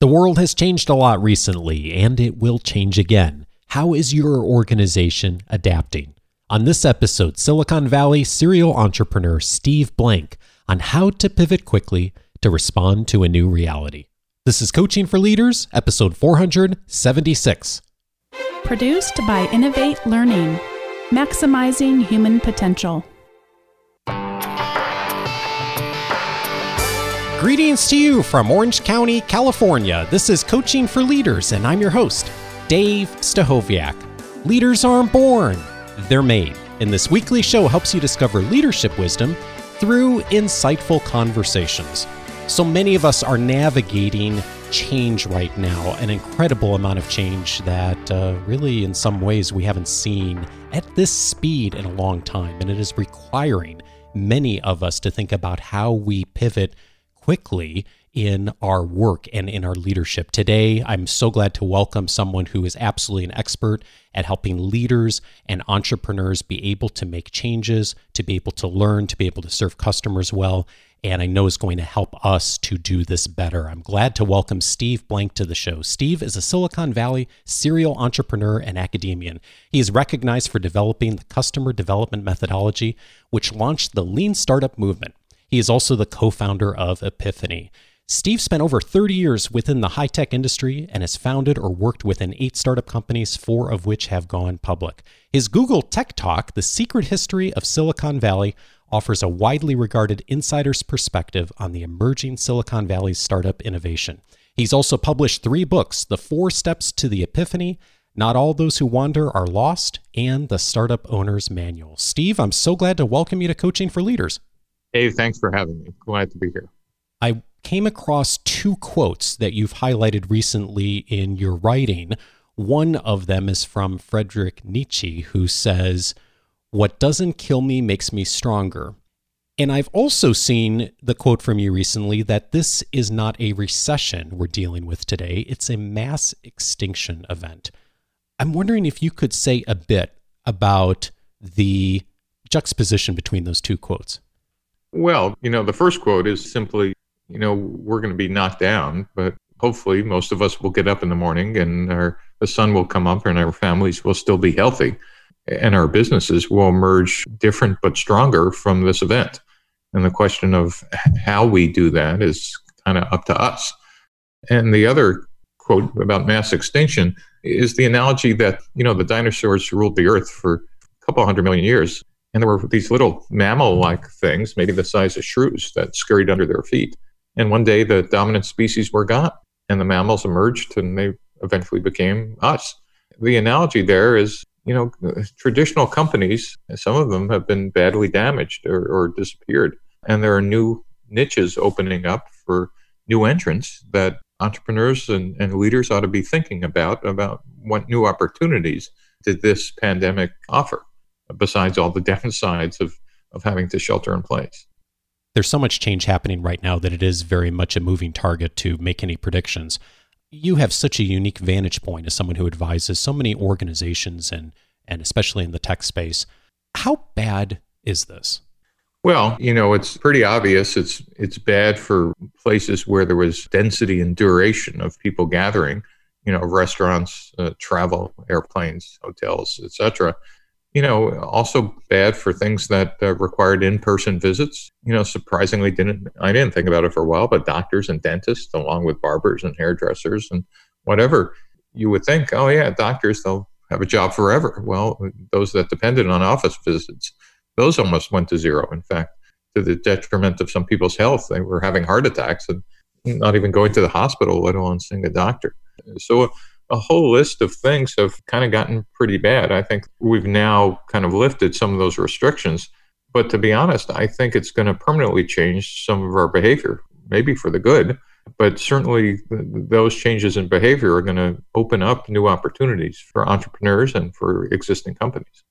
The world has changed a lot recently, and it will change again. How is your organization adapting? On this episode, Silicon Valley serial entrepreneur Steve Blank on how to pivot quickly to respond to a new reality. This is Coaching for Leaders, episode 476. Produced by Innovate Learning, maximizing human potential. Greetings to you from Orange County, California. This is Coaching for Leaders, and I'm your host, Dave Stachowiak. Leaders aren't born, they're made. And this weekly show helps you discover leadership wisdom through insightful conversations. So many of us are navigating change right now, an incredible amount of change that uh, really, in some ways, we haven't seen at this speed in a long time. And it is requiring many of us to think about how we pivot quickly in our work and in our leadership. Today, I'm so glad to welcome someone who is absolutely an expert at helping leaders and entrepreneurs be able to make changes, to be able to learn, to be able to serve customers well. And I know is going to help us to do this better. I'm glad to welcome Steve Blank to the show. Steve is a Silicon Valley serial entrepreneur and academician. He is recognized for developing the customer development methodology, which launched the lean startup movement. He is also the co founder of Epiphany. Steve spent over 30 years within the high tech industry and has founded or worked within eight startup companies, four of which have gone public. His Google Tech Talk, The Secret History of Silicon Valley, offers a widely regarded insider's perspective on the emerging Silicon Valley startup innovation. He's also published three books The Four Steps to the Epiphany, Not All Those Who Wander Are Lost, and The Startup Owner's Manual. Steve, I'm so glad to welcome you to Coaching for Leaders. Dave, thanks for having me. Glad to be here. I came across two quotes that you've highlighted recently in your writing. One of them is from Friedrich Nietzsche, who says, What doesn't kill me makes me stronger. And I've also seen the quote from you recently that this is not a recession we're dealing with today, it's a mass extinction event. I'm wondering if you could say a bit about the juxtaposition between those two quotes. Well, you know, the first quote is simply, you know, we're going to be knocked down, but hopefully most of us will get up in the morning and our the sun will come up and our families will still be healthy and our businesses will emerge different but stronger from this event. And the question of how we do that is kind of up to us. And the other quote about mass extinction is the analogy that, you know, the dinosaurs ruled the earth for a couple hundred million years and there were these little mammal like things, maybe the size of shrews, that scurried under their feet. And one day the dominant species were gone, and the mammals emerged and they eventually became us. The analogy there is you know, traditional companies, some of them have been badly damaged or, or disappeared. And there are new niches opening up for new entrants that entrepreneurs and, and leaders ought to be thinking about about what new opportunities did this pandemic offer besides all the downsides of, of having to shelter in place. There's so much change happening right now that it is very much a moving target to make any predictions. You have such a unique vantage point as someone who advises so many organizations and and especially in the tech space. How bad is this? Well, you know, it's pretty obvious. It's it's bad for places where there was density and duration of people gathering. You know, restaurants, uh, travel, airplanes, hotels, etc you know, also bad for things that uh, required in-person visits. You know, surprisingly, didn't I didn't think about it for a while, but doctors and dentists, along with barbers and hairdressers and whatever, you would think, oh yeah, doctors they'll have a job forever. Well, those that depended on office visits, those almost went to zero. In fact, to the detriment of some people's health, they were having heart attacks and not even going to the hospital, let alone seeing a doctor. So a whole list of things have kind of gotten pretty bad. I think we've now kind of lifted some of those restrictions. But to be honest, I think it's going to permanently change some of our behavior, maybe for the good. But certainly, those changes in behavior are going to open up new opportunities for entrepreneurs and for existing companies.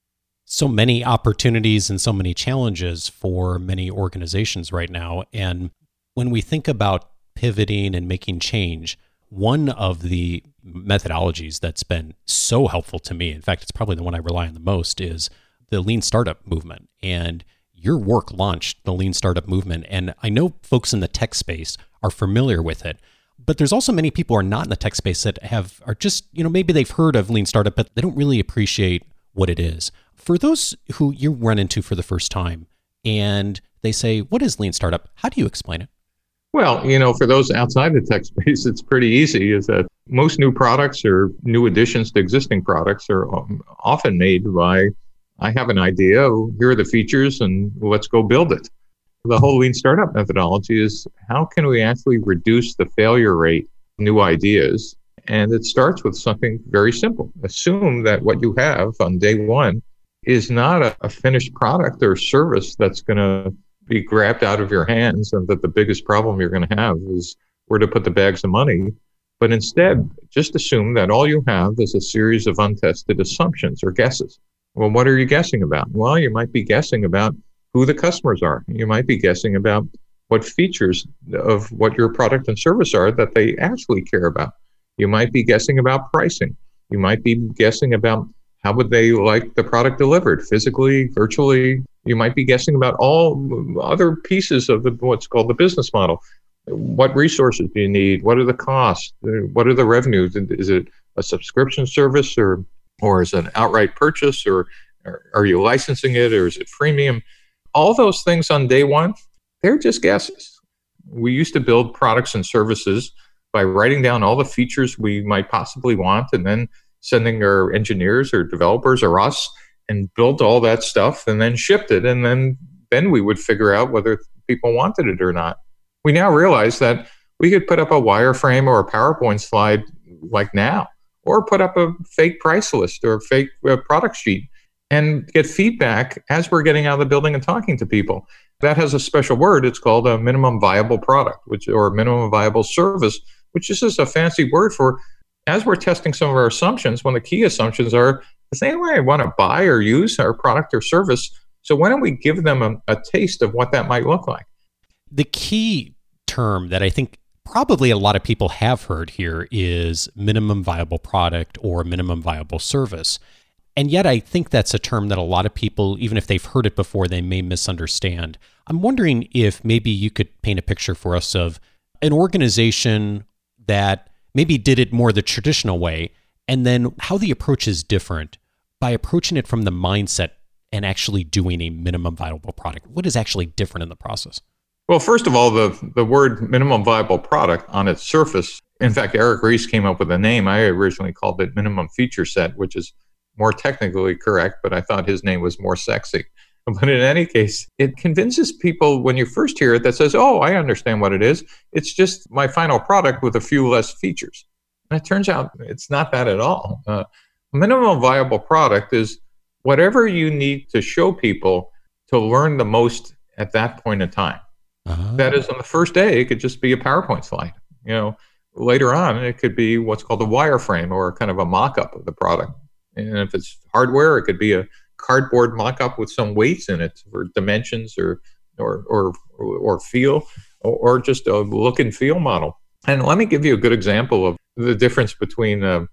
So many opportunities and so many challenges for many organizations right now. And when we think about pivoting and making change, one of the methodologies that's been so helpful to me, in fact, it's probably the one I rely on the most, is the lean startup movement. And your work launched the lean startup movement. And I know folks in the tech space are familiar with it. but there's also many people who are not in the tech space that have are just you know maybe they've heard of lean startup but they don't really appreciate what it is for those who you run into for the first time and they say what is lean startup how do you explain it well you know for those outside the tech space it's pretty easy is that most new products or new additions to existing products are um, often made by i have an idea here are the features and let's go build it the whole lean startup methodology is how can we actually reduce the failure rate of new ideas? And it starts with something very simple. Assume that what you have on day one is not a, a finished product or service that's going to be grabbed out of your hands and that the biggest problem you're going to have is where to put the bags of money. But instead, just assume that all you have is a series of untested assumptions or guesses. Well, what are you guessing about? Well, you might be guessing about who the customers are. You might be guessing about what features of what your product and service are that they actually care about. You might be guessing about pricing. You might be guessing about how would they like the product delivered physically, virtually. You might be guessing about all other pieces of the, what's called the business model. What resources do you need? What are the costs? What are the revenues? Is it a subscription service or or is it an outright purchase or are you licensing it or is it freemium? all those things on day one, they're just guesses. We used to build products and services by writing down all the features we might possibly want and then sending our engineers or developers or us and built all that stuff and then shipped it and then then we would figure out whether people wanted it or not. We now realize that we could put up a wireframe or a PowerPoint slide like now or put up a fake price list or a fake uh, product sheet and get feedback as we're getting out of the building and talking to people. That has a special word. It's called a minimum viable product, which or minimum viable service, which is just a fancy word for as we're testing some of our assumptions, one of the key assumptions are does I want to buy or use our product or service? So why don't we give them a, a taste of what that might look like? The key term that I think probably a lot of people have heard here is minimum viable product or minimum viable service. And yet, I think that's a term that a lot of people, even if they've heard it before, they may misunderstand. I'm wondering if maybe you could paint a picture for us of an organization that maybe did it more the traditional way, and then how the approach is different by approaching it from the mindset and actually doing a minimum viable product. What is actually different in the process? Well, first of all, the, the word minimum viable product on its surface, in fact, Eric Ries came up with a name. I originally called it minimum feature set, which is more technically correct, but I thought his name was more sexy. But in any case, it convinces people when you first hear it that says, oh, I understand what it is. It's just my final product with a few less features. And it turns out it's not that at all. Uh, minimum viable product is whatever you need to show people to learn the most at that point in time. Uh-huh. That is, on the first day, it could just be a PowerPoint slide. You know, later on, it could be what's called a wireframe or kind of a mock up of the product. And if it's hardware, it could be a cardboard mock-up with some weights in it for dimensions or or or or feel, or, or just a look and feel model. And let me give you a good example of the difference between uh,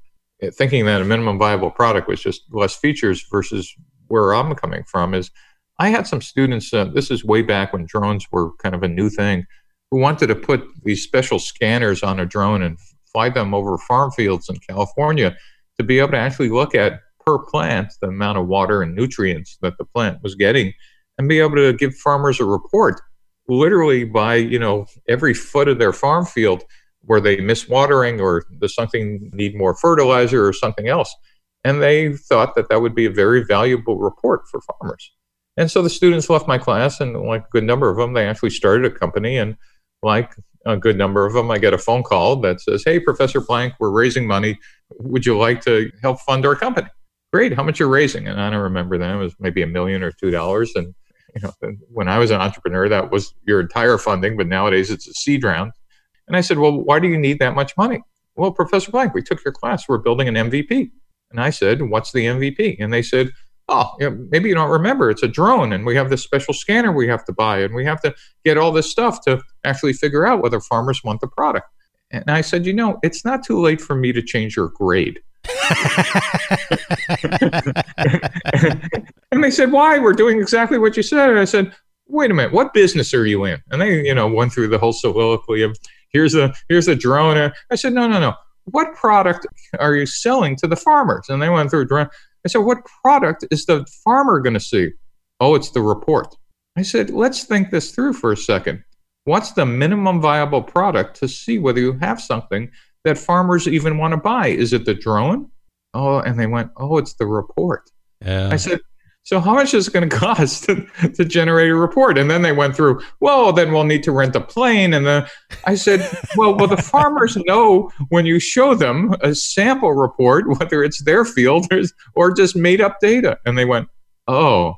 thinking that a minimum viable product was just less features versus where I'm coming from. Is I had some students. Uh, this is way back when drones were kind of a new thing, who wanted to put these special scanners on a drone and fly them over farm fields in California to be able to actually look at per plant the amount of water and nutrients that the plant was getting and be able to give farmers a report literally by you know every foot of their farm field where they miss watering or does something need more fertilizer or something else and they thought that that would be a very valuable report for farmers and so the students left my class and like a good number of them they actually started a company and like a good number of them, I get a phone call that says, Hey, Professor Blank, we're raising money. Would you like to help fund our company? Great. How much you're raising? And I don't remember then. It was maybe a million or two dollars. And you know, when I was an entrepreneur, that was your entire funding, but nowadays it's a seed round. And I said, Well, why do you need that much money? Well, Professor Blank, we took your class. We're building an MVP. And I said, What's the MVP? And they said, oh, maybe you don't remember. It's a drone, and we have this special scanner we have to buy, and we have to get all this stuff to actually figure out whether farmers want the product. And I said, you know, it's not too late for me to change your grade. and they said, why? We're doing exactly what you said. And I said, wait a minute, what business are you in? And they, you know, went through the whole soliloquy of, here's a here's a drone. I said, no, no, no. What product are you selling to the farmers? And they went through drone. I said, what product is the farmer going to see? Oh, it's the report. I said, let's think this through for a second. What's the minimum viable product to see whether you have something that farmers even want to buy? Is it the drone? Oh, and they went, oh, it's the report. Yeah. I said, so how much is it going to cost to, to generate a report? And then they went through, well, then we'll need to rent a plane. And then I said, well, well, the farmers know when you show them a sample report, whether it's their field or, or just made up data. And they went, oh.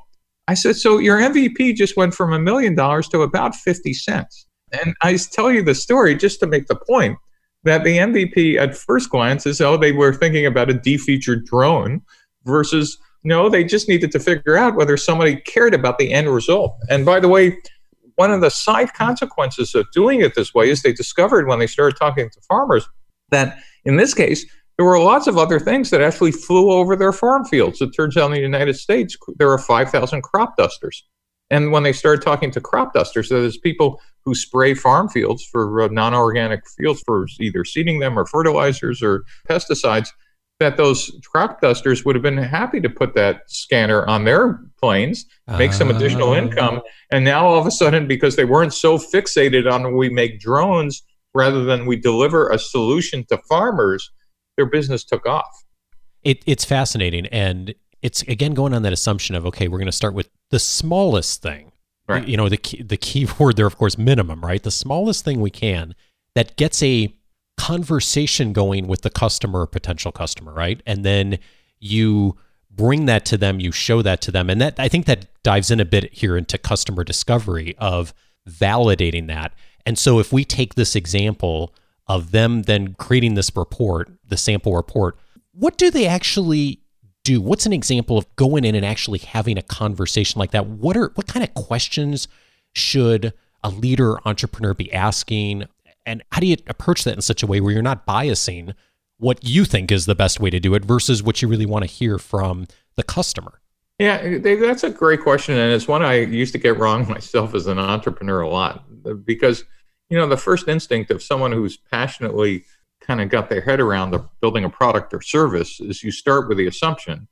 I said, so your MVP just went from a million dollars to about 50 cents. And I tell you the story just to make the point that the MVP at first glance is, oh, they were thinking about a defeatured drone versus no, they just needed to figure out whether somebody cared about the end result. And by the way, one of the side consequences of doing it this way is they discovered when they started talking to farmers that in this case, there were lots of other things that actually flew over their farm fields. It turns out in the United States, there are 5,000 crop dusters. And when they started talking to crop dusters, so there's people who spray farm fields for uh, non organic fields for either seeding them or fertilizers or pesticides that those crop dusters would have been happy to put that scanner on their planes, make some additional ah. income. And now all of a sudden, because they weren't so fixated on we make drones rather than we deliver a solution to farmers, their business took off. It, it's fascinating. And it's again going on that assumption of, okay, we're going to start with the smallest thing. Right. You know, the key, the key word there, of course, minimum, right? The smallest thing we can that gets a conversation going with the customer potential customer, right? And then you bring that to them, you show that to them. And that I think that dives in a bit here into customer discovery of validating that. And so if we take this example of them then creating this report, the sample report, what do they actually do? What's an example of going in and actually having a conversation like that? What are what kind of questions should a leader entrepreneur be asking? And how do you approach that in such a way where you're not biasing what you think is the best way to do it versus what you really want to hear from the customer? Yeah, that's a great question. And it's one I used to get wrong myself as an entrepreneur a lot because, you know, the first instinct of someone who's passionately kind of got their head around the building a product or service is you start with the assumption.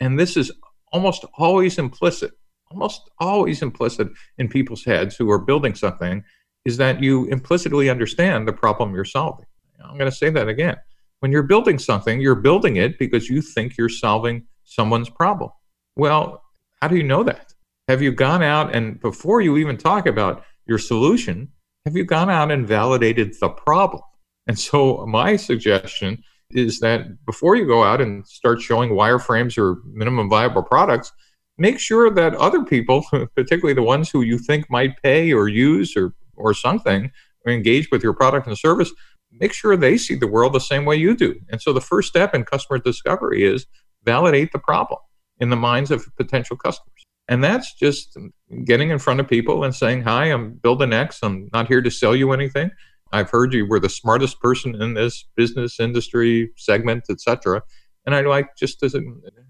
And this is almost always implicit, almost always implicit in people's heads who are building something is that you implicitly understand the problem you're solving. I'm going to say that again. When you're building something, you're building it because you think you're solving someone's problem. Well, how do you know that? Have you gone out and before you even talk about your solution, have you gone out and validated the problem? And so, my suggestion is that before you go out and start showing wireframes or minimum viable products, make sure that other people, particularly the ones who you think might pay or use or or something or engage with your product and service, make sure they see the world the same way you do. And so the first step in customer discovery is validate the problem in the minds of potential customers. And that's just getting in front of people and saying, Hi, I'm building X. I'm not here to sell you anything. I've heard you were the smartest person in this business industry segment, etc. And I'd like just to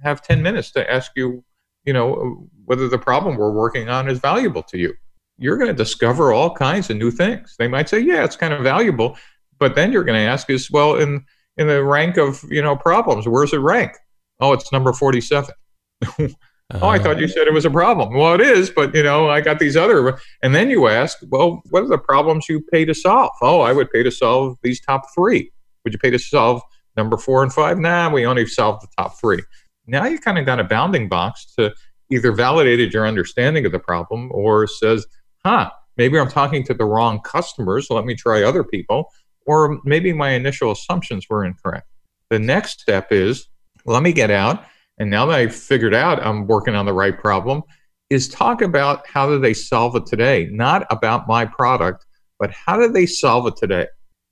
have 10 minutes to ask you, you know, whether the problem we're working on is valuable to you you're going to discover all kinds of new things. They might say, yeah, it's kind of valuable, but then you're going to ask is, well, in in the rank of you know problems, where's it rank? Oh, it's number forty-seven. oh, I thought you uh-huh. said it was a problem. Well, it is, but you know, I got these other. And then you ask, well, what are the problems you pay to solve? Oh, I would pay to solve these top three. Would you pay to solve number four and five? Nah, we only solved the top three. Now you kind of got a bounding box to either validated your understanding of the problem or says, huh, maybe I'm talking to the wrong customers. Let me try other people. Or maybe my initial assumptions were incorrect. The next step is let me get out. And now that I've figured out I'm working on the right problem, is talk about how do they solve it today, not about my product, but how do they solve it today?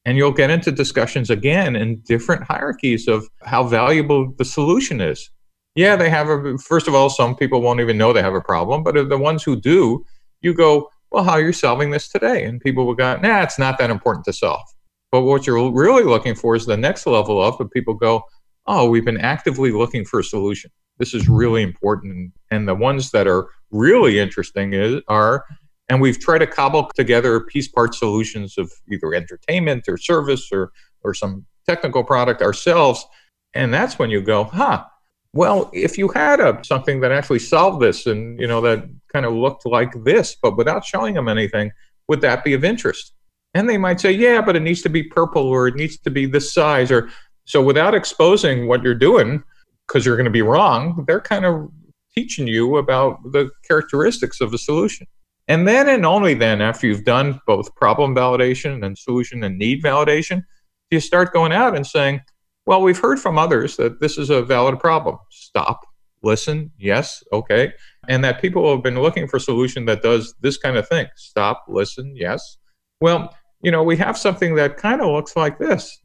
And you'll get into discussions again in different hierarchies of how valuable the solution is. Yeah, they have a, first of all, some people won't even know they have a problem, but the ones who do, you go, well, how are you solving this today? And people will go, nah, it's not that important to solve. But what you're really looking for is the next level up, and people go, oh, we've been actively looking for a solution. This is really important. And the ones that are really interesting is, are, And we've tried to cobble together piece part solutions of either entertainment or service or, or some technical product ourselves. And that's when you go, huh, well, if you had a, something that actually solved this and, you know, that kind of looked like this, but without showing them anything, would that be of interest? And they might say, yeah, but it needs to be purple or it needs to be this size. Or so without exposing what you're doing, because you're going to be wrong, they're kind of teaching you about the characteristics of the solution. And then and only then, after you've done both problem validation and solution and need validation, you start going out and saying, well, we've heard from others that this is a valid problem. Stop, listen, yes, okay. And that people have been looking for a solution that does this kind of thing. Stop, listen, yes. Well, you know, we have something that kind of looks like this.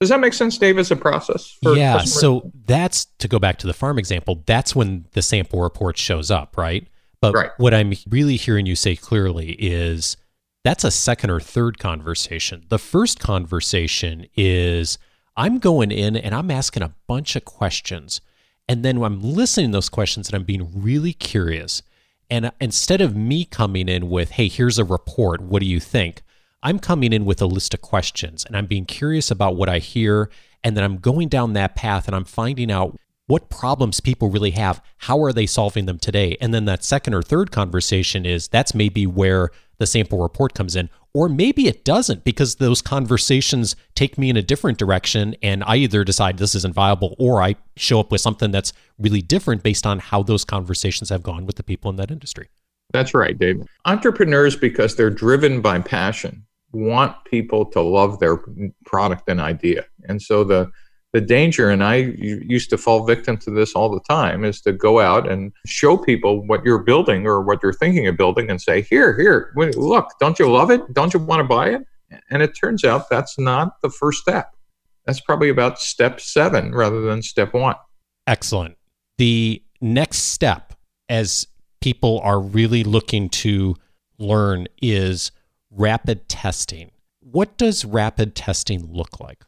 Does that make sense, Dave, as a process? yeah. Customers? So that's to go back to the farm example, that's when the sample report shows up, right? But right. what I'm really hearing you say clearly is that's a second or third conversation. The first conversation is I'm going in and I'm asking a bunch of questions. And then I'm listening to those questions and I'm being really curious. And instead of me coming in with, hey, here's a report, what do you think? I'm coming in with a list of questions and I'm being curious about what I hear. And then I'm going down that path and I'm finding out what problems people really have. How are they solving them today? And then that second or third conversation is that's maybe where the sample report comes in. Or maybe it doesn't because those conversations take me in a different direction and I either decide this isn't viable or I show up with something that's really different based on how those conversations have gone with the people in that industry. That's right, David. Entrepreneurs, because they're driven by passion, want people to love their product and idea. And so the the danger, and I used to fall victim to this all the time, is to go out and show people what you're building or what you're thinking of building and say, here, here, look, don't you love it? Don't you want to buy it? And it turns out that's not the first step. That's probably about step seven rather than step one. Excellent. The next step, as people are really looking to learn, is rapid testing. What does rapid testing look like?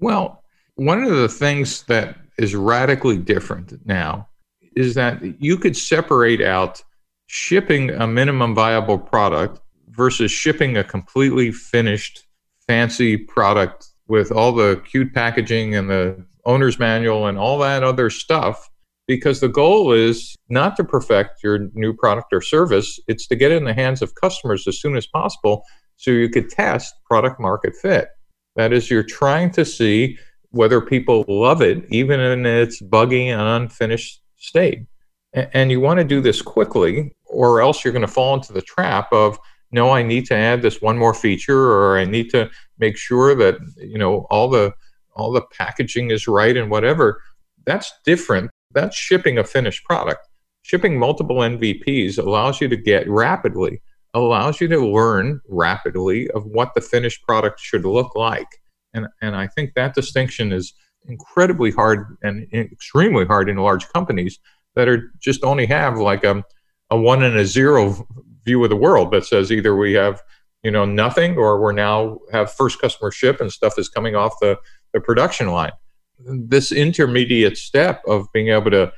Well, one of the things that is radically different now is that you could separate out shipping a minimum viable product versus shipping a completely finished fancy product with all the cute packaging and the owner's manual and all that other stuff because the goal is not to perfect your new product or service. It's to get it in the hands of customers as soon as possible so you could test product market fit. That is you're trying to see whether people love it, even in its buggy and unfinished state. And you want to do this quickly, or else you're going to fall into the trap of, no, I need to add this one more feature, or I need to make sure that you know all the all the packaging is right and whatever. That's different. That's shipping a finished product. Shipping multiple MVPs allows you to get rapidly, allows you to learn rapidly of what the finished product should look like and, and I think that distinction is incredibly hard and extremely hard in large companies that are just only have like a, a one and a zero view of the world that says either we have you know nothing or we're now have first customer ship and stuff is coming off the, the production line. This intermediate step of being able to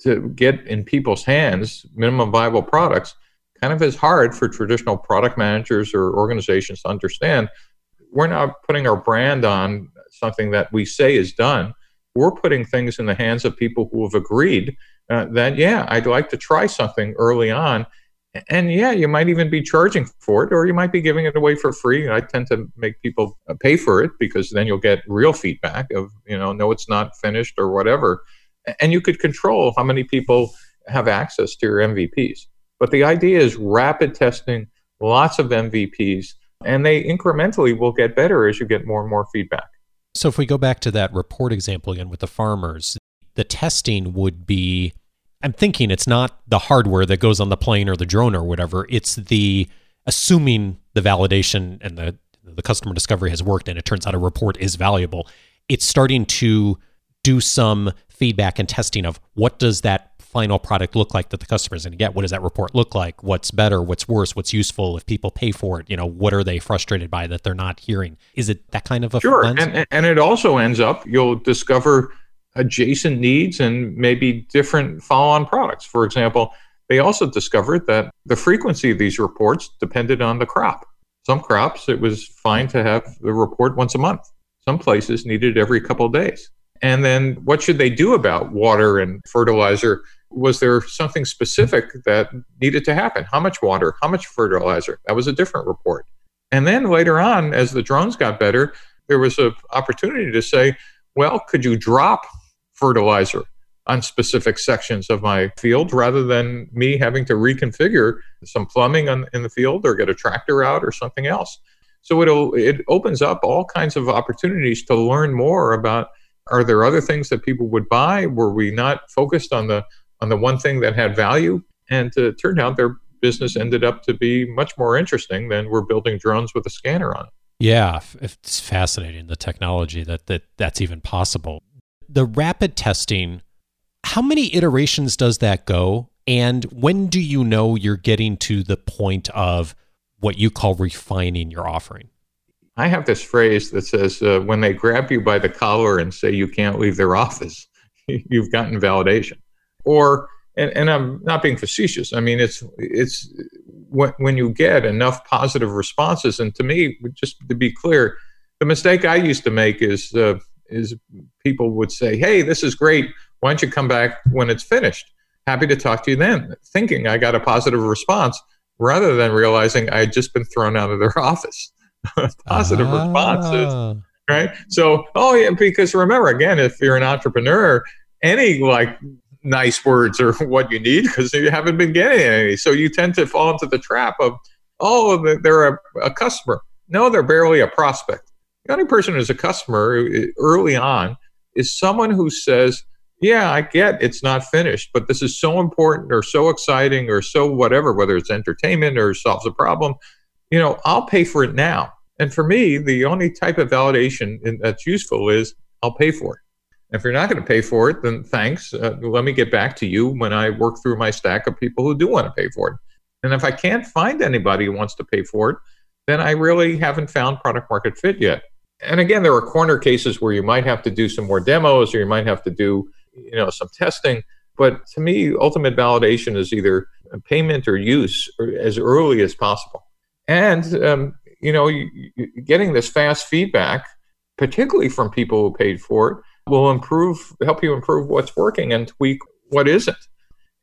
to get in people's hands minimum viable products kind of is hard for traditional product managers or organizations to understand we're not putting our brand on something that we say is done. We're putting things in the hands of people who have agreed uh, that, yeah, I'd like to try something early on. And yeah, you might even be charging for it, or you might be giving it away for free. I tend to make people uh, pay for it because then you'll get real feedback of, you know, no, it's not finished or whatever. And you could control how many people have access to your MVPs. But the idea is rapid testing, lots of MVPs, and they incrementally will get better as you get more and more feedback. So if we go back to that report example again with the farmers, the testing would be I'm thinking it's not the hardware that goes on the plane or the drone or whatever, it's the assuming the validation and the the customer discovery has worked and it turns out a report is valuable. It's starting to do some feedback and testing of what does that final product look like that the customer is going to get? What does that report look like? What's better? What's worse? What's useful? If people pay for it, you know, what are they frustrated by that they're not hearing? Is it that kind of a sure? And, and it also ends up you'll discover adjacent needs and maybe different follow-on products. For example, They also discovered that the frequency of these reports depended on the crop. Some crops, it was fine to have the report once a month. Some places needed every couple of days. And then what should they do about water and fertilizer? Was there something specific that needed to happen? How much water? How much fertilizer? That was a different report. And then later on, as the drones got better, there was an opportunity to say, well, could you drop fertilizer on specific sections of my field rather than me having to reconfigure some plumbing on, in the field or get a tractor out or something else? So it it opens up all kinds of opportunities to learn more about are there other things that people would buy? Were we not focused on the on the one thing that had value? And it turned out their business ended up to be much more interesting than we're building drones with a scanner on it. Yeah, it's fascinating the technology that, that that's even possible. The rapid testing, how many iterations does that go? And when do you know you're getting to the point of what you call refining your offering? I have this phrase that says uh, when they grab you by the collar and say you can't leave their office, you've gotten validation. Or, and, and I'm not being facetious. I mean, it's it's when, when you get enough positive responses. And to me, just to be clear, the mistake I used to make is uh, is people would say, "Hey, this is great. Why don't you come back when it's finished? Happy to talk to you then." Thinking I got a positive response, rather than realizing I had just been thrown out of their office. positive ah. responses, right? So, oh yeah, because remember again, if you're an entrepreneur, any like nice words are what you need because you haven't been getting any. So you tend to fall into the trap of, oh, they're a, a customer. No, they're barely a prospect. The only person who's a customer uh, early on is someone who says, yeah, I get it's not finished, but this is so important or so exciting or so whatever, whether it's entertainment or solves a problem, you know, I'll pay for it now. And for me, the only type of validation that's useful is I'll pay for it. If you're not going to pay for it, then thanks. Uh, let me get back to you when I work through my stack of people who do want to pay for it. And if I can't find anybody who wants to pay for it, then I really haven't found product market fit yet. And again, there are corner cases where you might have to do some more demos or you might have to do, you know, some testing. But to me, ultimate validation is either payment or use as early as possible. And um, you know, getting this fast feedback, particularly from people who paid for it, will improve, help you improve what's working and tweak what isn't.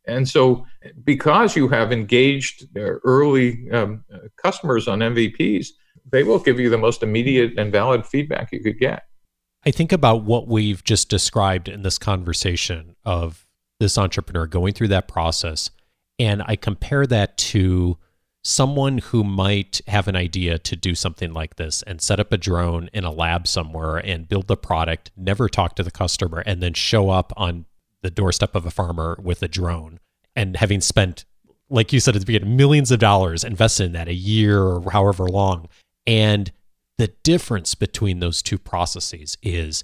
And so, because you have engaged early um, customers on MVPs, they will give you the most immediate and valid feedback you could get. I think about what we've just described in this conversation of this entrepreneur going through that process, and I compare that to someone who might have an idea to do something like this and set up a drone in a lab somewhere and build the product, never talk to the customer, and then show up on the doorstep of a farmer with a drone and having spent, like you said at the beginning, millions of dollars invested in that a year or however long. And the difference between those two processes is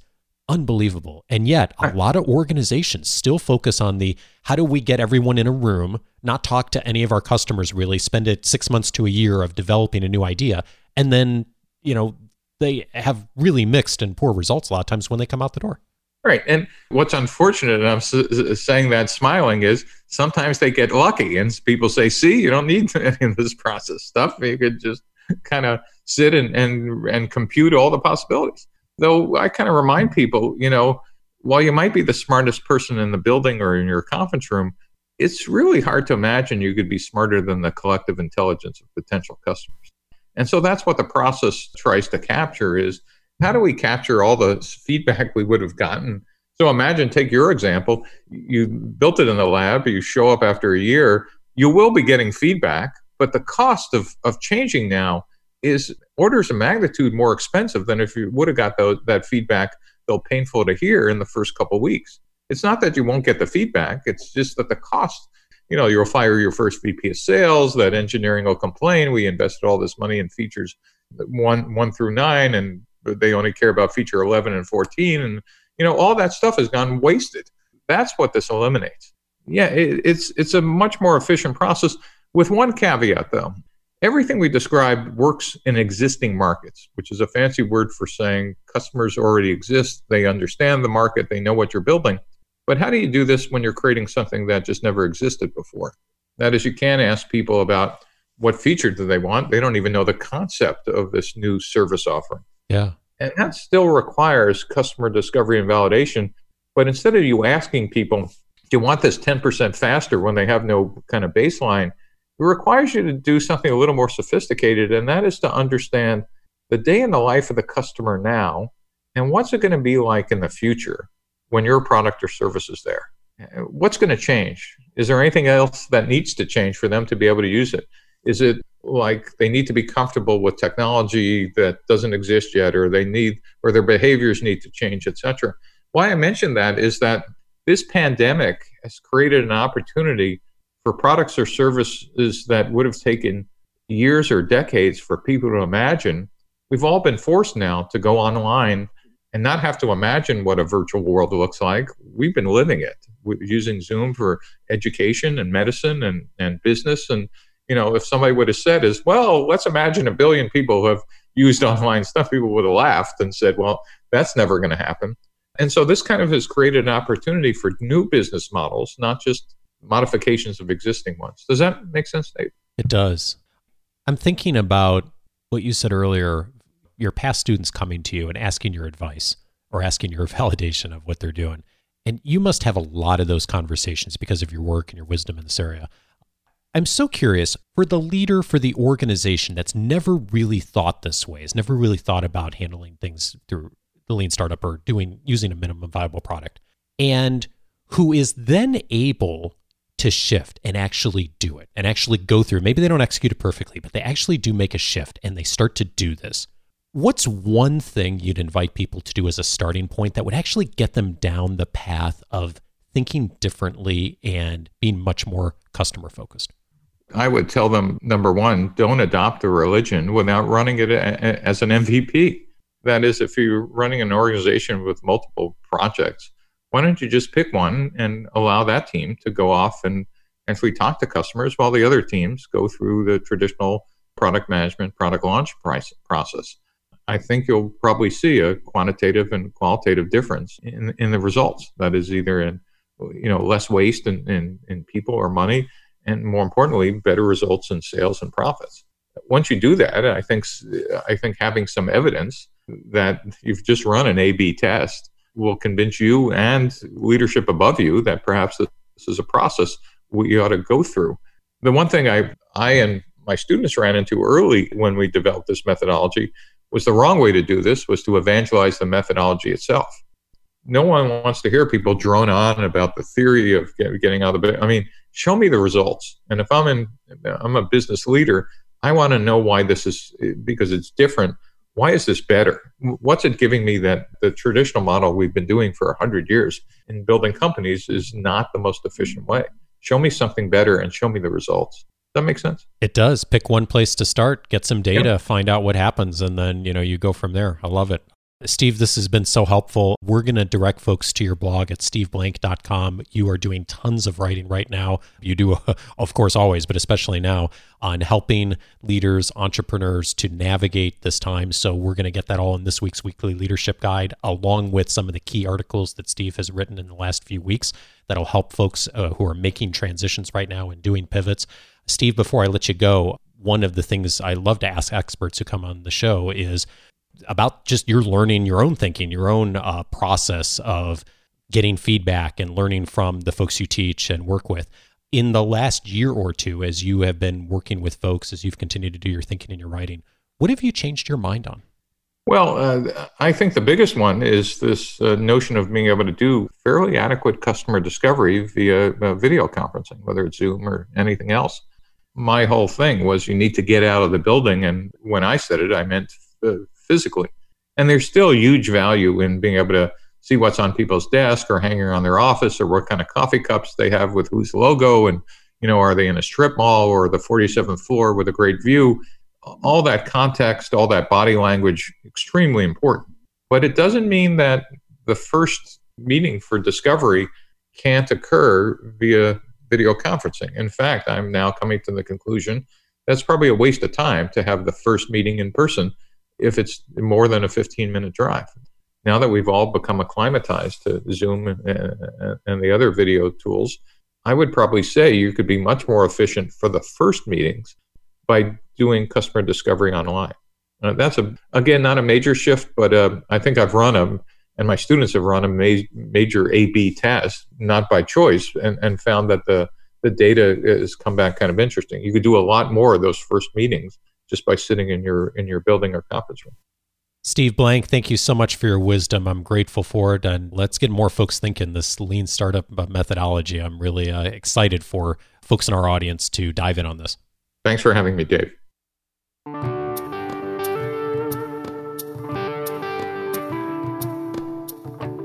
unbelievable. And yet, a lot of organizations still focus on the how do we get everyone in a room, not talk to any of our customers really, spend it six months to a year of developing a new idea. And then, you know, they have really mixed and poor results a lot of times when they come out the door. Right. And what's unfortunate, and I'm saying that smiling, is sometimes they get lucky and people say, see, you don't need any of this process stuff. You could just kind of sit and, and, and compute all the possibilities. Though I kind of remind people, you know, while you might be the smartest person in the building or in your conference room, it's really hard to imagine you could be smarter than the collective intelligence of potential customers. And so that's what the process tries to capture is how do we capture all the feedback we would have gotten? So imagine, take your example, you built it in the lab, you show up after a year, you will be getting feedback, but the cost of, of changing now is orders of magnitude more expensive than if you would have got those, that feedback, though painful to hear in the first couple weeks. It's not that you won't get the feedback, it's just that the cost, you know, you'll fire your first VP of sales, that engineering will complain. We invested all this money in features one, one through nine, and they only care about feature 11 and 14. And, you know, all that stuff has gone wasted. That's what this eliminates. Yeah, it, it's, it's a much more efficient process with one caveat, though. Everything we described works in existing markets, which is a fancy word for saying customers already exist. They understand the market, they know what you're building. But how do you do this when you're creating something that just never existed before? That is, you can't ask people about what feature do they want. They don't even know the concept of this new service offering. Yeah. And that still requires customer discovery and validation. But instead of you asking people, do you want this 10% faster when they have no kind of baseline? It requires you to do something a little more sophisticated, and that is to understand the day in the life of the customer now and what's it going to be like in the future when your product or service is there. What's going to change? Is there anything else that needs to change for them to be able to use it? Is it like they need to be comfortable with technology that doesn't exist yet, or they need, or their behaviors need to change, etc. Why I mention that is that this pandemic has created an opportunity for products or services that would have taken years or decades for people to imagine. We've all been forced now to go online and not have to imagine what a virtual world looks like. We've been living it. We're using Zoom for education and medicine and, and business and you know, if somebody would have said is, well, let's imagine a billion people who have used online stuff, people would have laughed and said, well, that's never going to happen. And so this kind of has created an opportunity for new business models, not just modifications of existing ones. Does that make sense? It does. I'm thinking about what you said earlier your past students coming to you and asking your advice or asking your validation of what they're doing. And you must have a lot of those conversations because of your work and your wisdom in this area. I'm so curious for the leader for the organization that's never really thought this way, has never really thought about handling things through the lean startup or doing using a minimum viable product, and who is then able to shift and actually do it and actually go through. Maybe they don't execute it perfectly, but they actually do make a shift and they start to do this. What's one thing you'd invite people to do as a starting point that would actually get them down the path of thinking differently and being much more customer focused? I would tell them number one, don't adopt a religion without running it as an MVP. That is, if you're running an organization with multiple projects, why don't you just pick one and allow that team to go off and actually talk to customers while the other teams go through the traditional product management, product launch process? I think you'll probably see a quantitative and qualitative difference in, in the results. That is either in you know less waste in, in, in people or money and more importantly, better results in sales and profits. Once you do that, I think I think having some evidence that you've just run an A/B test will convince you and leadership above you that perhaps this is a process we ought to go through. The one thing I I and my students ran into early when we developed this methodology was the wrong way to do this was to evangelize the methodology itself no one wants to hear people drone on about the theory of getting out of the. I mean, show me the results. And if I'm in, I'm a business leader. I want to know why this is because it's different. Why is this better? What's it giving me that the traditional model we've been doing for 100 years in building companies is not the most efficient way? Show me something better and show me the results. Does that make sense? It does. Pick one place to start, get some data, yep. find out what happens, and then you know you go from there. I love it. Steve, this has been so helpful. We're going to direct folks to your blog at steveblank.com. You are doing tons of writing right now. You do, of course, always, but especially now on helping leaders, entrepreneurs to navigate this time. So we're going to get that all in this week's weekly leadership guide, along with some of the key articles that Steve has written in the last few weeks that'll help folks uh, who are making transitions right now and doing pivots. Steve, before I let you go, one of the things I love to ask experts who come on the show is about just your learning your own thinking, your own uh, process of getting feedback and learning from the folks you teach and work with. In the last year or two, as you have been working with folks, as you've continued to do your thinking and your writing, what have you changed your mind on? Well, uh, I think the biggest one is this uh, notion of being able to do fairly adequate customer discovery via uh, video conferencing, whether it's Zoom or anything else. My whole thing was you need to get out of the building. And when I said it, I meant uh, physically. And there's still huge value in being able to see what's on people's desk or hanging around their office or what kind of coffee cups they have with whose logo and you know are they in a strip mall or the 47th floor with a great view. All that context all that body language extremely important. But it doesn't mean that the first meeting for discovery can't occur via video conferencing. In fact i'm now coming to the conclusion that's probably a waste of time to have the first meeting in person if it's more than a 15 minute drive. Now that we've all become acclimatized to Zoom and, and the other video tools, I would probably say you could be much more efficient for the first meetings by doing customer discovery online. Uh, that's a again not a major shift, but uh, I think I've run them, and my students have run a ma- major A/B test, not by choice, and, and found that the the data has come back kind of interesting. You could do a lot more of those first meetings just by sitting in your in your building or conference room. Steve Blank, thank you so much for your wisdom. I'm grateful for it. And let's get more folks thinking this lean startup methodology. I'm really uh, excited for folks in our audience to dive in on this. Thanks for having me, Dave.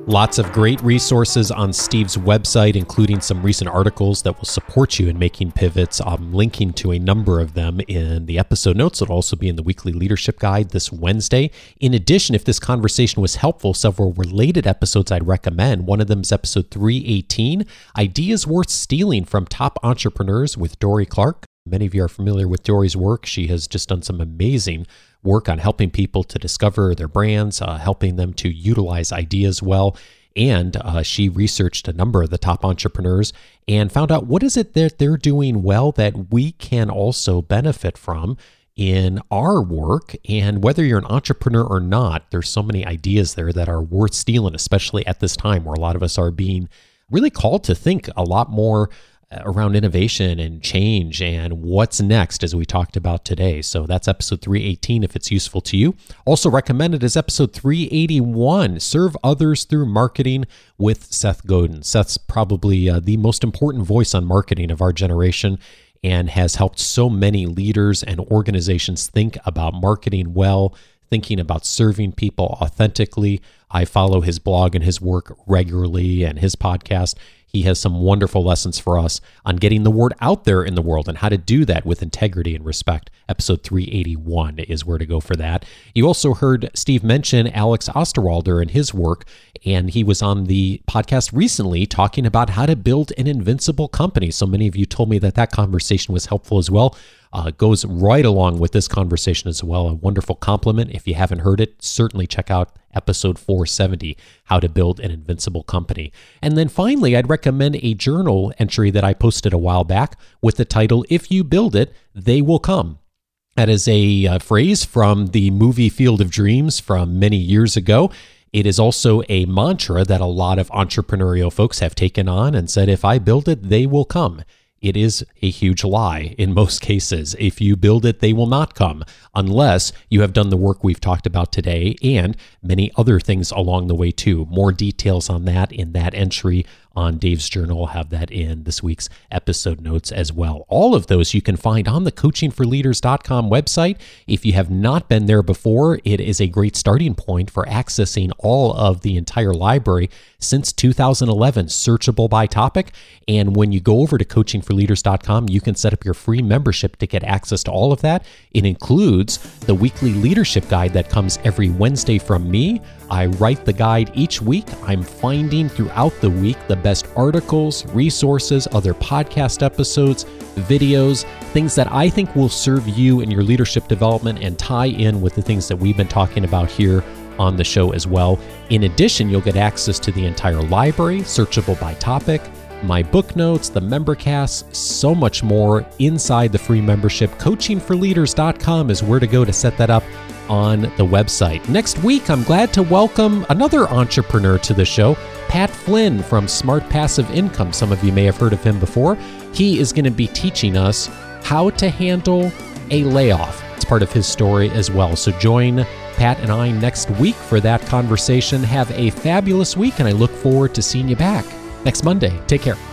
Lots of great resources on Steve's website, including some recent articles that will support you in making pivots. I'm linking to a number of them in the episode notes. It'll also be in the weekly leadership guide this Wednesday. In addition, if this conversation was helpful, several related episodes I'd recommend. One of them is episode 318 Ideas Worth Stealing from Top Entrepreneurs with Dorie Clark. Many of you are familiar with Dorie's work. She has just done some amazing work on helping people to discover their brands, uh, helping them to utilize ideas well. And uh, she researched a number of the top entrepreneurs and found out what is it that they're doing well that we can also benefit from in our work. And whether you're an entrepreneur or not, there's so many ideas there that are worth stealing, especially at this time where a lot of us are being really called to think a lot more around innovation and change and what's next, as we talked about today. So that's episode 318 if it's useful to you. Also recommended is episode 381 Serve Others Through Marketing with Seth Godin. Seth's probably uh, the most important voice on marketing of our generation and has helped so many leaders and organizations think about marketing well, thinking about serving people authentically. I follow his blog and his work regularly and his podcast. He has some wonderful lessons for us on getting the word out there in the world and how to do that with integrity and respect. Episode 381 is where to go for that. You also heard Steve mention Alex Osterwalder and his work, and he was on the podcast recently talking about how to build an invincible company. So many of you told me that that conversation was helpful as well uh, goes right along with this conversation as well. A wonderful complement. If you haven't heard it, certainly check out episode 470 How to Build an Invincible Company. And then finally, I'd recommend a journal entry that I posted a while back with the title If You Build It, They Will Come. That is a, uh, phrase from the movie Field of Dreams from many years ago. It is also a mantra that a lot of entrepreneurial folks have taken on and said, if I build it, they will come it is a huge lie in most cases. If you build it, they will not come unless you have done the work we've talked about today and many other things along the way, too. More details on that in that entry on Dave's Journal. I'll have that in this week's episode notes as well. All of those you can find on the coachingforleaders.com website. If you have not been there before, it is a great starting point for accessing all of the entire library since 2011, searchable by topic. And when you go over to coachingforleaders.com, you can set up your free membership to get access to all of that. It includes the weekly leadership guide that comes every Wednesday from me. I write the guide each week. I'm finding throughout the week the best articles, resources, other podcast episodes, videos, things that I think will serve you in your leadership development and tie in with the things that we've been talking about here on the show as well. In addition, you'll get access to the entire library, searchable by topic, my book notes, the member casts, so much more inside the free membership. Coachingforleaders.com is where to go to set that up on the website. Next week, I'm glad to welcome another entrepreneur to the show, Pat Flynn from Smart Passive Income. Some of you may have heard of him before. He is going to be teaching us how to handle a layoff. It's part of his story as well. So join Pat and I next week for that conversation. Have a fabulous week, and I look forward to seeing you back next Monday. Take care.